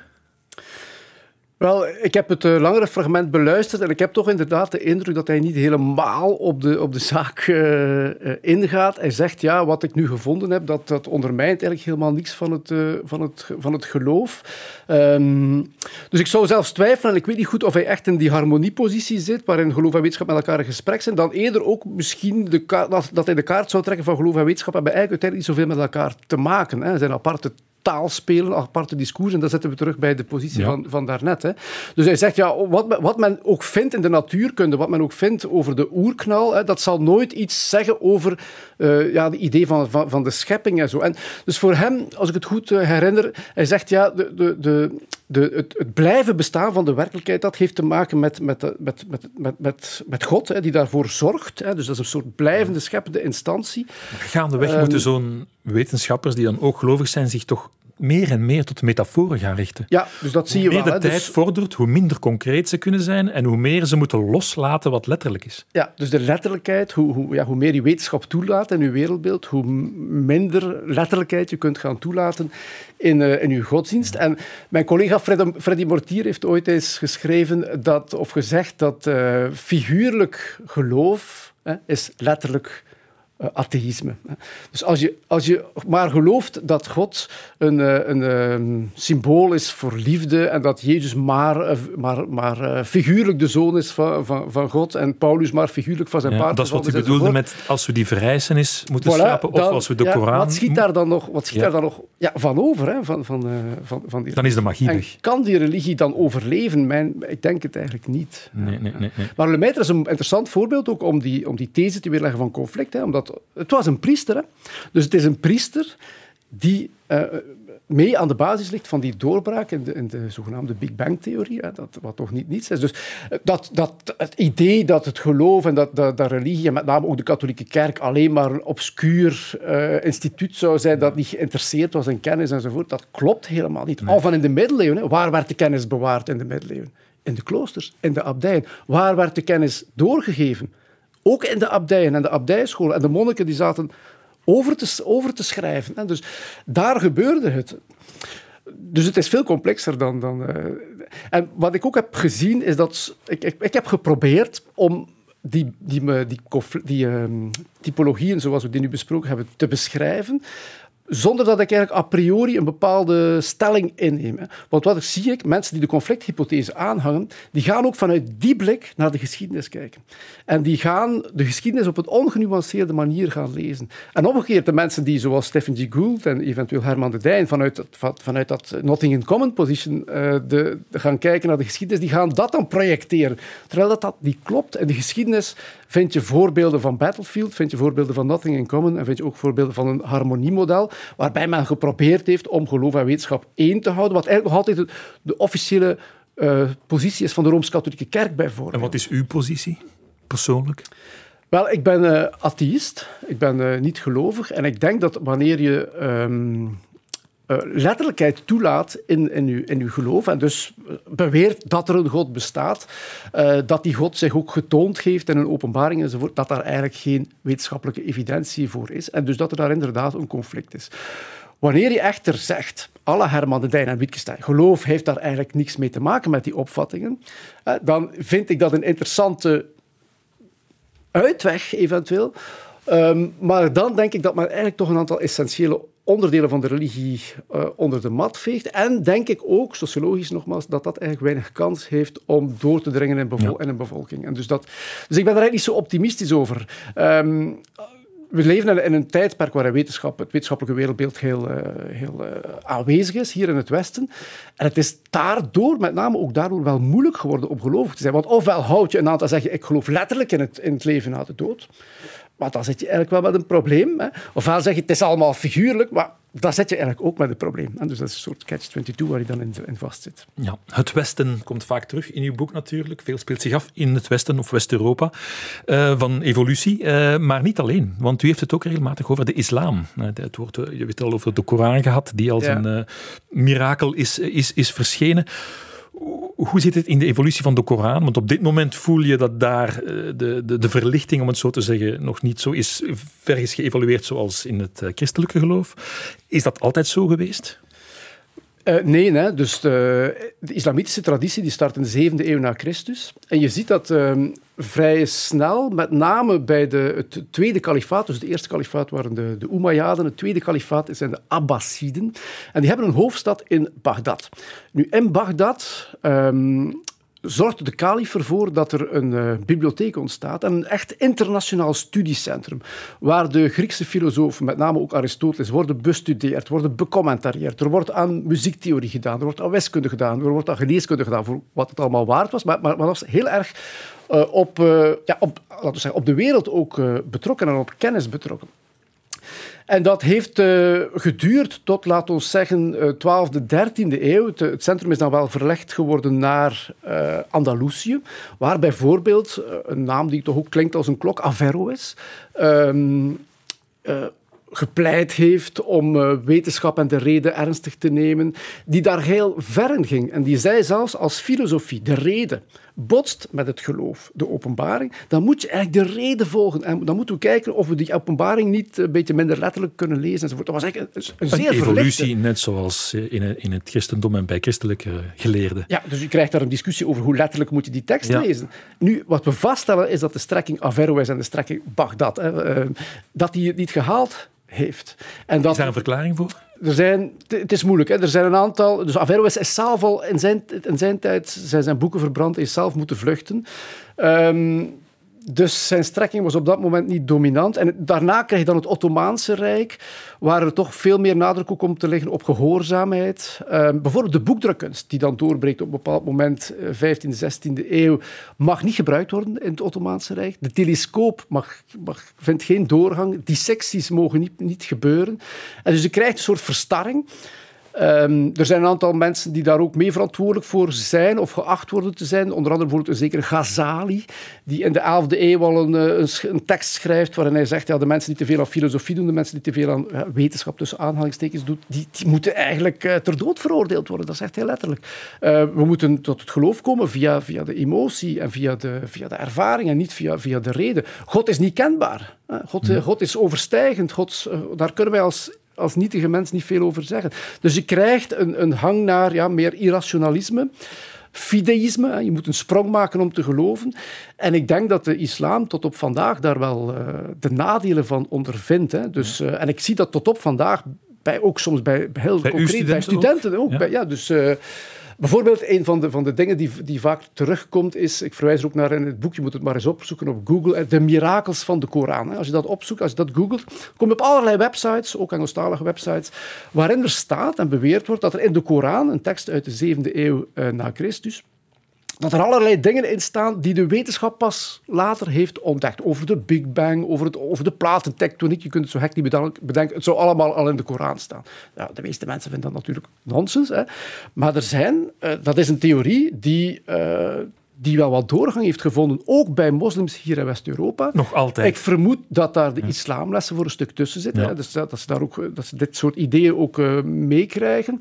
Wel, ik heb het uh, langere fragment beluisterd en ik heb toch inderdaad de indruk dat hij niet helemaal op de, op de zaak uh, uh, ingaat. Hij zegt, ja, wat ik nu gevonden heb, dat, dat ondermijnt eigenlijk helemaal niks van het, van het, van het geloof. Um, dus ik zou zelfs twijfelen, en ik weet niet goed of hij echt in die harmoniepositie zit, waarin geloof en wetenschap met elkaar in gesprek zijn, dan eerder ook misschien de dat, dat hij de kaart zou trekken van geloof en wetenschap hebben eigenlijk uiteindelijk niet zoveel met elkaar te maken. Hè. zijn aparte taal spelen, aparte discours. En dat zetten we terug bij de positie van, van daarnet. Hè. Dus hij zegt, ja, wat, wat men ook vindt in de natuurkunde, wat men ook vindt over de oerknal, hè, dat zal nooit iets zeggen over uh, ja, het idee van, van, van, de schepping en zo. En dus voor hem, als ik het goed uh, herinner, hij zegt, ja, de, de, de, de, het, het, blijven bestaan van de werkelijkheid, dat heeft te maken met, met, met, met, met, met, God, hè, die daarvoor zorgt. Hè. Dus dat is een soort blijvende scheppende instantie. Gaandeweg um, moeten zo'n wetenschappers die dan ook gelovig zijn zich toch meer en meer tot metaforen gaan richten. Ja, dus dat zie je wel. Hoe meer de tijd dus... vordert, hoe minder concreet ze kunnen zijn en hoe meer ze moeten loslaten wat letterlijk is. Ja, dus de letterlijkheid, hoe, hoe, ja, hoe meer je wetenschap toelaat in je wereldbeeld, hoe minder letterlijkheid je kunt gaan toelaten in, uh, in je godsdienst. En mijn collega Fred, Freddy Mortier heeft ooit eens geschreven dat, of gezegd dat uh, figuurlijk geloof hè, is letterlijk atheïsme. Dus als je, als je maar gelooft dat God een, een, een symbool is voor liefde en dat Jezus maar, maar, maar figuurlijk de zoon is van, van, van God en Paulus maar figuurlijk van zijn ja, paard. Dat is wat u bedoelde met als we die verrijzenis moeten voilà, schrapen of als we de ja, Koran... Wat schiet daar dan nog, wat schiet ja. daar dan nog ja, van over? Hè? Van, van, van, van die dan is de magie en weg. kan die religie dan overleven? Mijn, ik denk het eigenlijk niet. Nee, nee, nee, nee. Maar Lemaitre is een interessant voorbeeld ook om die, om die these te weerleggen van conflict. Hè? Omdat het was een priester. Hè? Dus het is een priester die uh, mee aan de basis ligt van die doorbraak in de, in de zogenaamde Big Bang-theorie, dat, wat toch niet niets is. Dus dat, dat, het idee dat het geloof en dat, dat, dat religie, en met name ook de katholieke kerk, alleen maar een obscuur uh, instituut zou zijn dat niet geïnteresseerd was in kennis enzovoort, dat klopt helemaal niet. Nee. Al van in de middeleeuwen, hè. waar werd de kennis bewaard in de middeleeuwen? In de kloosters, in de abdijen. Waar werd de kennis doorgegeven? Ook in de abdijen en de abdijscholen. En de monniken die zaten over te, over te schrijven. En dus daar gebeurde het. Dus het is veel complexer dan. dan uh, en wat ik ook heb gezien is dat. Ik, ik, ik heb geprobeerd om die, die, die, die, uh, typologieën, zoals we die nu besproken hebben, te beschrijven zonder dat ik eigenlijk a priori een bepaalde stelling inneem. Want wat zie ik, mensen die de conflicthypothese aanhangen, die gaan ook vanuit die blik naar de geschiedenis kijken. En die gaan de geschiedenis op een ongenuanceerde manier gaan lezen. En omgekeerd, de mensen die, zoals Stephen G. Gould en eventueel Herman de Dijn, vanuit dat, vanuit dat Nothing in Common position uh, de, gaan kijken naar de geschiedenis, die gaan dat dan projecteren. Terwijl dat, dat niet klopt. In de geschiedenis vind je voorbeelden van Battlefield, vind je voorbeelden van Nothing in Common? En vind je ook voorbeelden van een harmoniemodel waarbij men geprobeerd heeft om geloof en wetenschap één te houden, wat eigenlijk nog altijd de, officiële uh, positie is van de Rooms-Katholieke Kerk bijvoorbeeld. En wat is uw positie, persoonlijk? Wel, ik ben uh, atheïst, ik ben uh, niet gelovig. En ik denk dat wanneer je um, uh, letterlijkheid toelaat in, in, uw, in uw geloof en dus beweert dat er een God bestaat, uh, dat die God zich ook getoond heeft in een openbaring enzovoort, dat daar eigenlijk geen wetenschappelijke evidentie voor is en dus dat er daar inderdaad een conflict is. Wanneer je echter zegt, alle Herman de Dijn en Wittgenstein, geloof heeft daar eigenlijk niks mee te maken met die opvattingen, dan vind ik dat een interessante uitweg eventueel. Um, maar dan denk ik dat men eigenlijk toch een aantal essentiële onderdelen van de religie uh, onder de mat veegt. En denk ik ook, sociologisch nogmaals, dat dat eigenlijk weinig kans heeft om door te dringen in, bevol ja. in een bevolking. En dus, dat, dus ik ben er eigenlijk niet zo optimistisch over. Um, we leven in een tijdperk waarin wetenschap, het wetenschappelijke wereldbeeld heel, uh, heel uh, aanwezig is, hier in het Westen. En het is daardoor, met name ook daardoor, wel moeilijk geworden om gelovig te zijn. Want ofwel houd je een aantal, zeg je, ik geloof letterlijk in het, in het leven na de dood. Maar dan zit je eigenlijk wel met een probleem. Hè. Ofwel zeg je, het is allemaal figuurlijk, maar daar zit je eigenlijk ook met een probleem. En dus dat is een soort catch-22 waar je dan in, in vastzit. Ja, het Westen komt vaak terug in uw boek natuurlijk. Veel speelt zich af in het Westen of West-Europa uh, van evolutie. Uh, maar niet alleen, want u heeft het ook regelmatig over de islam. Uh, het woord, je hebt het al over de Koran gehad, die als ja. een mirakel is, is, is verschenen hoe zit het in de evolutie van de Koran? Want op dit moment voel je dat daar de, de, de verlichting, om het zo te zeggen, nog niet zo is ver is geëvolueerd zoals in het christelijke geloof. Is dat altijd zo geweest? Uh, nee, hè. dus de, de, islamitische traditie die start in de zevende eeuw na Christus. En je ziet dat uh, vrij snel, met name bij de, het tweede kalifaat, dus het eerste kalifaat waren de, de Umayyaden, het tweede kalifaat zijn de Abbasiden. En die hebben een hoofdstad in Bagdad. Nu, in Bagdad um, zorgt de kalif ervoor dat er een uh, bibliotheek ontstaat en een echt internationaal studiecentrum, waar de Griekse filosofen, met name ook Aristoteles, worden bestudeerd, worden becommentarieerd. Er wordt aan muziektheorie gedaan, er wordt aan wiskunde gedaan, er wordt aan geneeskunde gedaan, voor wat het allemaal waard was, maar, maar, dat was heel erg uh, op, uh, ja, op, laten we zeggen, op de wereld ook betrokken en op kennis betrokken. En dat heeft uh, geduurd tot, laten we zeggen, uh, 12e, 13e eeuw. Het, het, centrum is dan wel verlegd geworden naar uh, Andalusië, waar bijvoorbeeld een naam die toch ook klinkt als een klok, Averroes, um, gepleit heeft om wetenschap en de reden ernstig te nemen, die daar heel ver in ging. En die zei zelfs als filosofie, de reden botst met het geloof, de openbaring, dan moet je eigenlijk de reden volgen. En dan moeten we kijken of we die openbaring niet een beetje minder letterlijk kunnen lezen. Enzovoort. Dat was eigenlijk een, een zeer Een evolutie, net zoals in, in het christendom en bij christelijke geleerden. Ja, dus je krijgt daar een discussie over hoe letterlijk moet je die tekst ja. lezen. Nu, wat we vaststellen is dat de strekking Averroes en de strekking Bagdad, hè, uh, dat die het niet gehaald heeft. En dat, is daar een verklaring voor? Er zijn, het is moeilijk. Hè. Er zijn een aantal. Dus Averroes is zelf al in zijn, in zijn tijd zijn, boeken verbrand. Hij is zelf moeten vluchten. Um, dus zijn strekking was op dat moment niet dominant. En daarna krijg je dan het Ottomaanse Rijk, waar er toch veel meer nadruk ook komt te liggen op gehoorzaamheid. Uh, bijvoorbeeld de boekdrukkunst, die dan doorbreekt op een bepaald moment, 15e, eh, 16e eeuw, mag niet gebruikt worden in het Ottomaanse Rijk. De telescoop mag, mag, vindt geen doorgang. Dissecties mogen niet, niet gebeuren. En dus je krijgt een soort verstarring. Um, er zijn een aantal mensen die daar ook mee verantwoordelijk voor zijn of geacht worden te zijn. Onder andere bijvoorbeeld een zekere Ghazali, die in de 11e eeuw al een, een, een, tekst schrijft waarin hij zegt ja, de mensen die te veel aan filosofie doen, de mensen die te veel aan ja, wetenschap tussen aanhalingstekens doen, die, die moeten eigenlijk uh, ter dood veroordeeld worden. Dat zegt hij letterlijk. Uh, we moeten tot het geloof komen via, via de emotie en via de, via de ervaring en niet via, via de reden. God is niet kenbaar. God. God is overstijgend. God, daar kunnen wij als als nietige mens niet veel over zeggen. Dus je krijgt een, een hang naar ja, meer irrationalisme. Fideïsme, je moet een sprong maken om te geloven. En ik denk dat de islam tot op vandaag daar wel uh, de nadelen van ondervindt. Hè. Dus, uh, en ik zie dat tot op vandaag bij, ook soms bij, heel bij concreet studenten bij studenten ook. ook. Ja. Bij, ja, dus, uh, Bijvoorbeeld, een van de, van de dingen die, die vaak terugkomt is, ik verwijs er ook naar in het boek, je moet het maar eens opzoeken op Google, de mirakels van de Koran. Als je dat opzoekt, als je dat googelt, kom je op allerlei websites, ook Engelstalige websites, waarin er staat en beweerd wordt dat er in de Koran, een tekst uit de 7e eeuw uh, na Christus, dat er allerlei dingen in staan die de wetenschap pas later heeft ontdekt. Over de Big Bang, over, het, over de platentectoniek. Je kunt het zo gek niet bedenken. Het zou allemaal al in de Koran staan. De meeste mensen vinden dat natuurlijk nonsens. Hè. Maar er zijn, uh, dat is een theorie die... Uh, die wel wat doorgang heeft gevonden, ook bij moslims hier in West-Europa. Nog altijd. Ik vermoed dat daar de ja. islamlessen voor een stuk tussen zitten. Ja. Dus dat, dat, ze daar ook, dat ze dit soort ideeën ook uh, meekrijgen.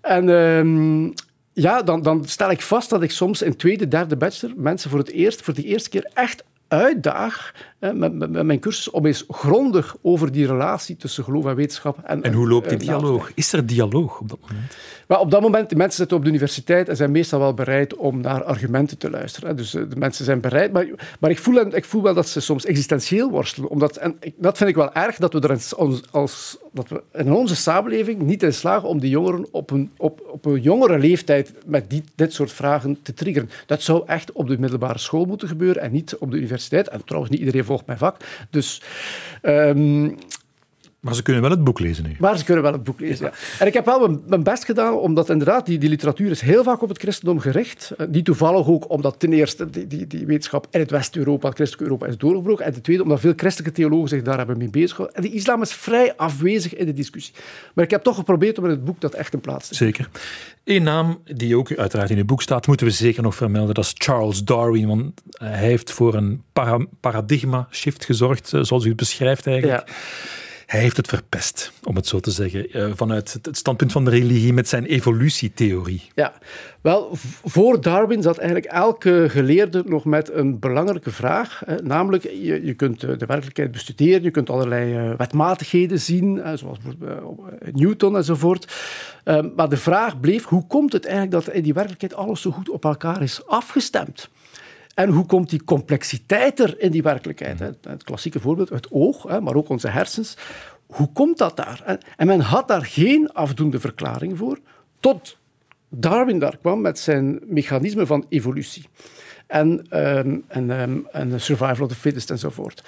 En... Uh, ja, dan, dan stel ik vast dat ik soms in tweede, derde bachelor mensen voor, het eerst, voor de eerste keer echt uitdaag hè, met, mijn cursus om eens grondig over die relatie tussen geloof en wetenschap. En, en hoe loopt die uh, dialoog? Is er dialoog op dat moment? Maar op dat moment, de mensen zitten op de universiteit en zijn meestal wel bereid om naar argumenten te luisteren. Hè. Dus de mensen zijn bereid, maar, maar ik, voel, ik voel wel dat ze soms existentieel worstelen. Omdat, en dat vind ik wel erg, dat we er als, als dat we in onze samenleving niet in slagen om die jongeren op een, op, op een jongere leeftijd met die, dit soort vragen te triggeren. Dat zou echt op de middelbare school moeten gebeuren en niet op de universiteit. En trouwens, niet iedereen volgt mijn vak. Dus um, maar ze kunnen wel het boek lezen nu. Maar ze kunnen wel het boek lezen, ja. En ik heb wel mijn, best gedaan, omdat inderdaad die, die literatuur is heel vaak op het christendom gericht. Uh, niet toevallig ook omdat ten eerste die, die, die wetenschap in het West-Europa, het christelijk Europa, is doorgebroken. En ten tweede omdat veel christelijke theologen zich daar hebben mee bezig gehouden. En de islam is vrij afwezig in de discussie. Maar ik heb toch geprobeerd om in het boek dat echt in plaats te. Zeker. Eén naam die ook uiteraard in het boek staat, moeten we zeker nog vermelden. Dat is Charles Darwin, want hij heeft voor een paradigma shift gezorgd, eh, zoals u het beschrijft eigenlijk. Ja. Hij heeft het verpest, om het zo te zeggen, eh, vanuit het standpunt van de religie met zijn evolutietheorie. Ja, wel, voor Darwin zat eigenlijk elke geleerde nog met een belangrijke vraag. namelijk, je, kunt eh, de werkelijkheid bestuderen, je kunt allerlei uh, wetmatigheden zien, zoals Newton enzovoort. Ehm, maar de vraag bleef, hoe komt het eigenlijk dat in die werkelijkheid alles zo goed op elkaar is afgestemd? En hoe komt die complexiteit er in die werkelijkheid? Het klassieke voorbeeld, het oog, maar ook onze hersens. Hoe komt dat daar? En men had daar geen afdoende verklaring voor, tot Darwin daar kwam met zijn mechanisme van evolutie. En, um, en, um, en survival of the fittest enzovoort.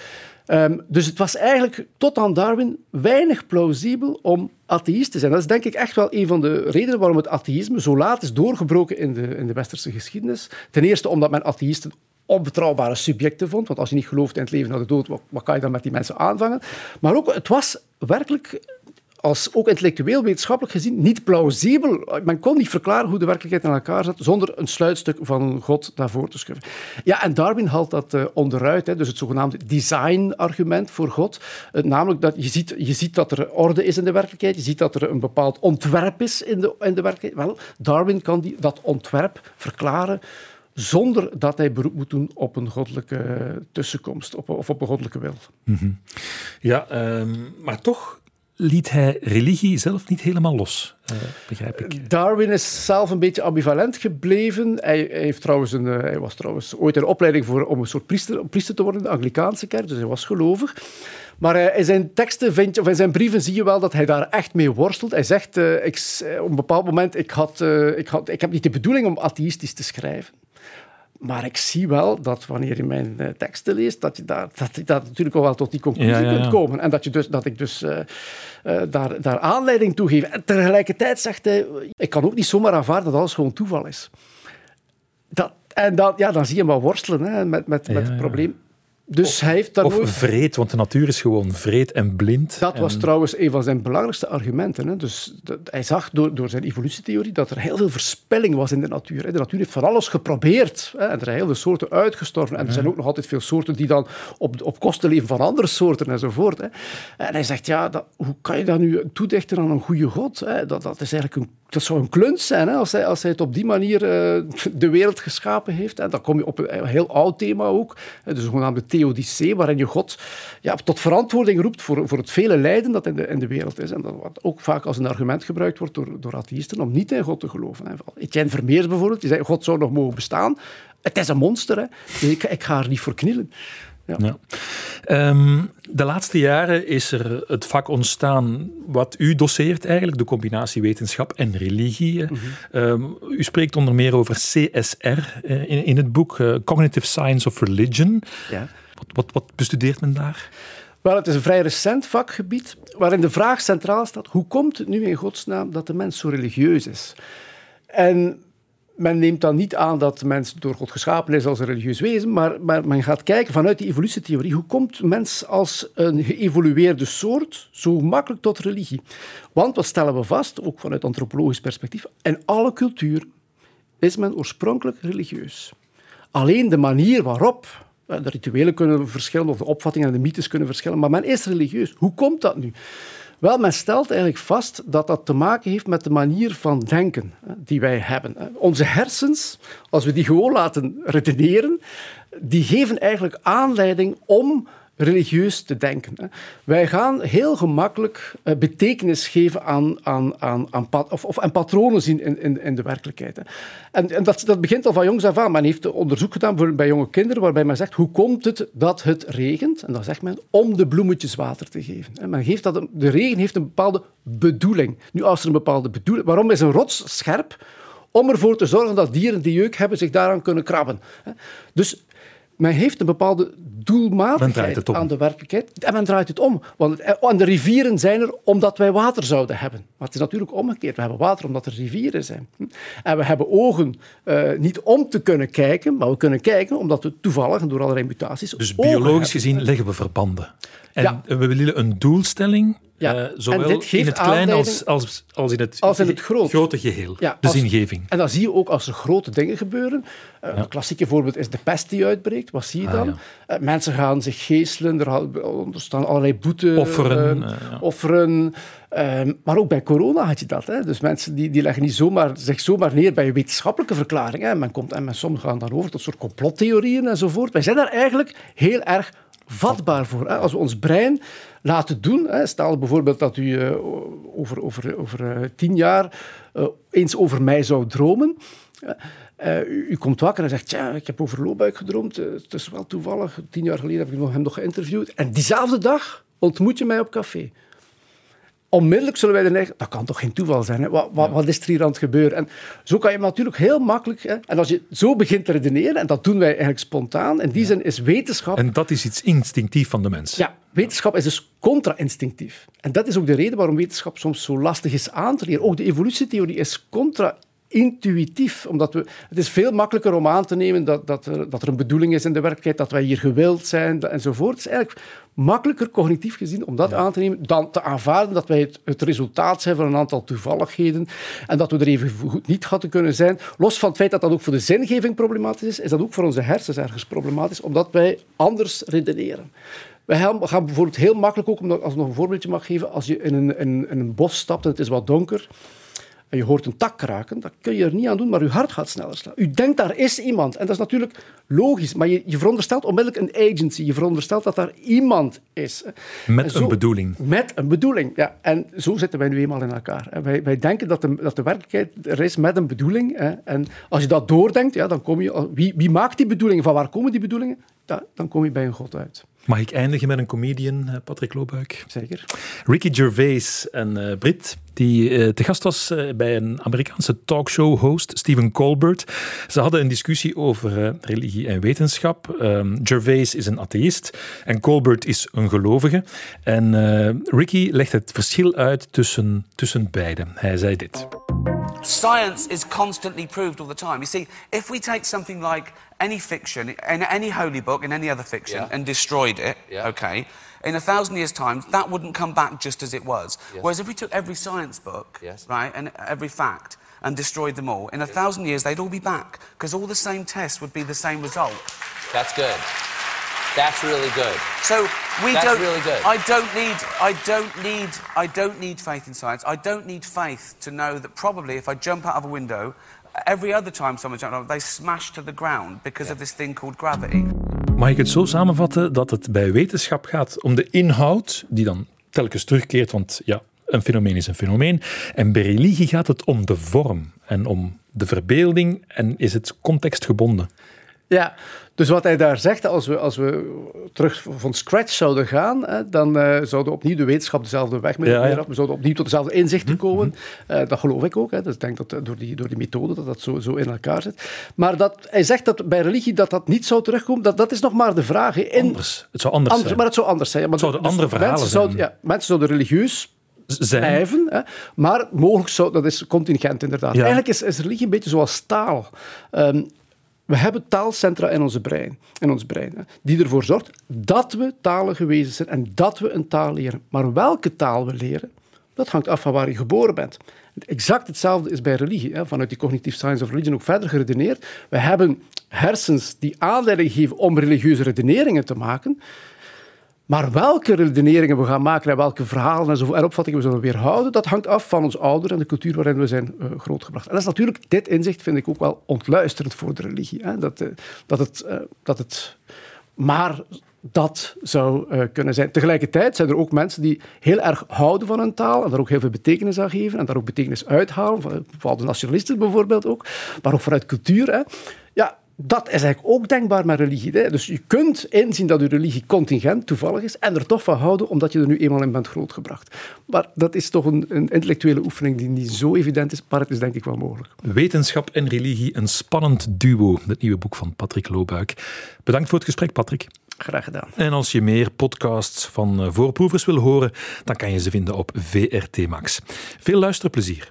Um, dus het was eigenlijk tot aan Darwin weinig plausibel om atheïst te zijn. Dat is denk ik echt wel een van de redenen waarom het atheïsme zo laat is doorgebroken in de, in de westerse geschiedenis. Ten eerste omdat men atheïsten onbetrouwbare subjecten vond. Want als je niet gelooft in het leven na de dood, wat, wat kan je dan met die mensen aanvangen? Maar ook, het was werkelijk als ook intellectueel wetenschappelijk gezien niet plausibel. Men kon niet verklaren hoe de werkelijkheid in elkaar zat zonder een sluitstuk van God daarvoor te schuiven. Ja, en Darwin haalt dat uh, onderuit, hè, dus het zogenaamde design-argument voor God. Uh, namelijk dat je ziet, je ziet dat er orde is in de werkelijkheid, je ziet dat er een bepaald ontwerp is in de, in de werkelijkheid. Wel, Darwin kan die, dat ontwerp verklaren zonder dat hij beroep moet doen op een goddelijke tussenkomst op, of op een goddelijke wil. -hmm. Ja, um, maar toch liet hij religie zelf niet helemaal los, uh, begrijp ik. Darwin is zelf een beetje ambivalent gebleven. Hij, heeft trouwens een, uh, hij was trouwens ooit in opleiding voor, om een soort priester, priester te worden de Anglikaanse kerk, dus hij was gelovig. Maar uh, in zijn teksten, vind je, of in zijn brieven, zie je wel dat hij daar echt mee worstelt. Hij zegt ik, op een bepaald moment, ik, had, ik, had, ik heb niet de bedoeling om atheïstisch te schrijven. Maar ik zie wel dat wanneer je mijn uh, teksten leest, dat je daar, dat, dat natuurlijk al wel tot die conclusie ja, ja, ja. kunt komen. En dat, je dus, dat ik dus uh, uh, daar, daar aanleiding toe geef. En tegelijkertijd zegt hij, ik kan ook niet zomaar aanvaarden dat alles gewoon toeval is. Dat, en dat, ja, dan zie je hem wel worstelen hè, met, met, met het probleem. Dus hij heeft of vreed, want de natuur is gewoon vreed en blind. Dat was trouwens een van zijn belangrijkste argumenten. Hè. Dus dat, hij zag door, door zijn evolutietheorie dat er heel veel verspilling was in de natuur. Hè. De natuur heeft van alles geprobeerd. Hè. En er zijn heel veel soorten uitgestorven. En er zijn ook nog altijd veel soorten die dan op, op kosten leven van andere soorten enzovoort. Hè. En hij zegt, ja, dat, hoe kan je dat nu toedichten aan een goede god? Hè? Dat, dat is eigenlijk een dat zou een kluns zijn hè, als, hij, als hij het op die manier uh, de wereld geschapen heeft. En dan kom je op een heel oud thema ook, de zogenaamde theodicee, waarin je God ja, tot verantwoording roept voor, voor het vele lijden dat in de, in de wereld is. En dat wat ook vaak als een argument gebruikt wordt door, door atheïsten om niet in God te geloven. Hè. Etienne Vermeers bijvoorbeeld, die zei God zou nog mogen bestaan. Het is een monster, hè. Ik, ik ga er niet voor knielen. Ja. ja. Um, de laatste jaren is er het vak ontstaan wat u doseert eigenlijk, de combinatie wetenschap en religie. Mm -hmm. um, u spreekt onder meer over CSR uh, in, in, het boek uh, Cognitive Science of Religion. Ja. Wat, wat, wat bestudeert men daar? Wel, het is een vrij recent vakgebied waarin de vraag centraal staat: hoe komt het nu in godsnaam dat de mens zo religieus is? En men neemt dan niet aan dat mens door God geschapen is als een religieus wezen, maar, maar men gaat kijken vanuit die evolutietheorie, hoe komt mens als een geëvolueerde soort zo makkelijk tot religie? Want wat stellen we vast, ook vanuit antropologisch perspectief, in alle culturen is men oorspronkelijk religieus. Alleen de manier waarop, de rituelen kunnen verschillen, of de opvattingen en de mythes kunnen verschillen, maar men is religieus. Hoe komt dat nu? Wel, men stelt eigenlijk vast dat dat te maken heeft met de manier van denken die wij hebben. Onze hersens, als we die gewoon laten redeneren, die geven eigenlijk aanleiding om religieus te denken. Wij gaan heel gemakkelijk eh, betekenis geven aan, aan, aan, aan, of, of, en patronen zien in, in, in de werkelijkheid. En, en dat, dat begint al van jongs af aan. Men heeft onderzoek gedaan bij jonge kinderen waarbij men zegt hoe komt het dat het regent? En dan zegt men om de bloemetjes water te geven. Men geeft dat, de regen heeft een bepaalde bedoeling. Nu, als er een bepaalde bedoeling... Waarom is een rots scherp? Om ervoor te zorgen dat dieren die jeuk hebben zich daaraan kunnen krabben. Dus men heeft een bepaalde doelmatigheid aan de werkelijkheid. En men draait het om. Want, en eh, de rivieren zijn er omdat wij water zouden hebben. Maar het is natuurlijk omgekeerd. We hebben water omdat er rivieren zijn. En we hebben ogen uh, niet om te kunnen kijken, maar we kunnen kijken omdat we toevallig en door allerlei mutaties. Dus biologisch gezien leggen we verbanden. En ja. we willen een doelstelling ja. Uh, zowel in het klein als, als, als, in het, als in het groot. grote geheel. Ja, de zingeving. En dan zie je ook als er grote dingen gebeuren. Uh, ja. Een klassieke voorbeeld is de pest die uitbreekt. Wat zie je ah, dan? Uh, mensen gaan zich geestelen, er, staan allerlei boeten. Offeren. offeren. Ehm, maar ook bij corona had je dat. Hè? Dus mensen die, die leggen niet zomaar, zich zomaar neer bij een wetenschappelijke verklaring. Hè? Men komt, en men, sommigen gaan dan over tot soort complottheorieën enzovoort. Wij zijn daar eigenlijk heel erg vatbaar voor. Als we ons brein laten doen, stel bijvoorbeeld dat u eh, over, over, over eh, tien jaar eh, eens over mij zou dromen. U, komt wakker en zegt, ja, ik heb over Loobuik gedroomd. het is wel toevallig. Tien jaar geleden heb ik hem nog geïnterviewd. En diezelfde dag ontmoet je mij op café onmiddellijk zullen wij dan denken, dat kan toch geen toeval zijn? Hè? Wat, wat, wat, is er hier aan het gebeuren? En zo kan je natuurlijk heel makkelijk... Hè? En als je zo begint te redeneren, en dat doen wij eigenlijk spontaan, in die zin is wetenschap... En dat is iets instinctief van de mens. Ja, wetenschap is dus contra-instinctief. En dat is ook de reden waarom wetenschap soms zo lastig is aan te leren. Ook de evolutietheorie is contra intuïtief. Omdat we, het is veel makkelijker om aan te nemen dat, dat, er, dat er een bedoeling is in de werkelijkheid, dat wij hier gewild zijn enzovoort. Het is eigenlijk makkelijker cognitief gezien om dat aan te nemen dan te aanvaarden dat wij het, het, resultaat zijn van een aantal toevalligheden en dat we er even goed niet hadden kunnen zijn. Los van het feit dat dat ook voor de zingeving problematisch is, is dat ook voor onze hersens ergens problematisch, omdat wij anders redeneren. We gaan bijvoorbeeld heel makkelijk ook, als ik nog een voorbeeldje mag geven, als je in een, in een bos stapt en het is wat donker, en je hoort een tak kraken, dat kun je er niet aan doen, maar je hart gaat sneller slaan. U denkt, daar is iemand. En dat is natuurlijk logisch, maar je, je veronderstelt onmiddellijk een agency. Je veronderstelt dat daar iemand is. Met een bedoeling. Met een bedoeling, ja. En zo zitten wij nu eenmaal in elkaar. Wij, wij denken dat de, dat de werkelijkheid er is met een bedoeling. En als je dat doordenkt, ja, dan kom je... Wie, wie maakt die bedoelingen? Van waar komen die bedoelingen? Ja, dan kom je bij een god uit. Mag ik eindigen met een comedian, eh, Patrick Loobuik? Zeker. Ricky Gervais, een uh, Brit, die uh, te gast was bij een Amerikaanse talkshow-host, Stephen Colbert. Ze hadden een discussie over religie en wetenschap. Um, Gervais is een atheïst en Colbert is een gelovige. En Ricky legt het verschil uit tussen, tussen beiden. Hij zei dit. Science is constantly proved all the time. You see, if we take something like any fiction, in any holy book, in any other fiction, yeah. and destroyed it, yeah. okay, in a thousand years' time, that wouldn't come back just as it was. Yes. Whereas if we took every science book, yes. right, and every fact, and destroyed them all, in a thousand years, they'd all be back, because all the same tests would be the same result. That's good. That's really good. So we That's don't. really good. I don't need. I don't need. I don't need faith in science. I don't need faith to know that probably if I jump out of a window, every other time someone jumps out, they smash to the ground because yeah. of this thing called gravity. Mag ik het zo samenvatten dat het bij wetenschap gaat om de inhoud die dan telkens terugkeert, want ja, een fenomeen is een fenomeen. En bij religie gaat het om de vorm en om de verbeelding en is het contextgebonden. Ja, dus wat hij daar zegt, als we, als we terug van scratch zouden gaan, hè, dan uh, zouden opnieuw de wetenschap dezelfde weg mee ja, We zouden opnieuw tot dezelfde inzichten mhm, komen. Uh, dat geloof ik ook. Hè. Dus ik denk dat door die, door die methode dat dat zo, zo in elkaar zit. Maar dat, hij zegt dat bij religie dat dat niet zou terugkomen, dat, dat is nog maar de vraag. In, anders. Het zou anders, anders zijn. Maar het zou anders zijn. het zouden dus andere verhalen mensen zijn. Zouden, ja, mensen zouden religieus zijn. blijven. Hè. Maar mogelijk zou, dat is contingent inderdaad. Eigenlijk is, is religie een beetje zoals taal. Um, we hebben taalcentra in, onze brein, in ons brein, die ervoor zorgt dat we talige wezens zijn en dat we een taal leren. Maar welke taal we leren, dat hangt af van waar je geboren bent. Exact hetzelfde is bij religie. Hè. Vanuit die cognitive science of religion ook verder geredeneerd. We hebben hersens die aanleiding geven om religieuze redeneringen te maken. Maar welke redeneringen we gaan maken en welke verhalen en, zo, en opvattingen we zullen weerhouden, dat hangt af van ons ouder en de cultuur waarin we zijn uh, grootgebracht. En dat is natuurlijk, dit inzicht vind ik ook wel ontluisterend voor de religie. Hè? Dat, uh, dat, het, uh, dat het maar dat zou kunnen zijn. Tegelijkertijd zijn er ook mensen die heel erg houden van hun taal en daar ook heel veel betekenis aan geven en daar ook betekenis uithalen, bepaalde nationalisten bijvoorbeeld ook, maar ook vanuit cultuur. Hè. Ja, dat is eigenlijk ook denkbaar met religie. Hè? Dus je kunt inzien dat je religie contingent, toevallig is, en er toch van houden, omdat je er nu eenmaal in bent grootgebracht. Maar dat is toch een, een intellectuele oefening die niet zo evident is, maar het is denk ik wel mogelijk. Wetenschap en religie, een spannend duo. Het nieuwe boek van Patrick Loobuik. Bedankt voor het gesprek, Patrick. Graag gedaan. En als je meer podcasts van voorproevers wil horen, dan kan je ze vinden op VRT Max. Veel luisterplezier.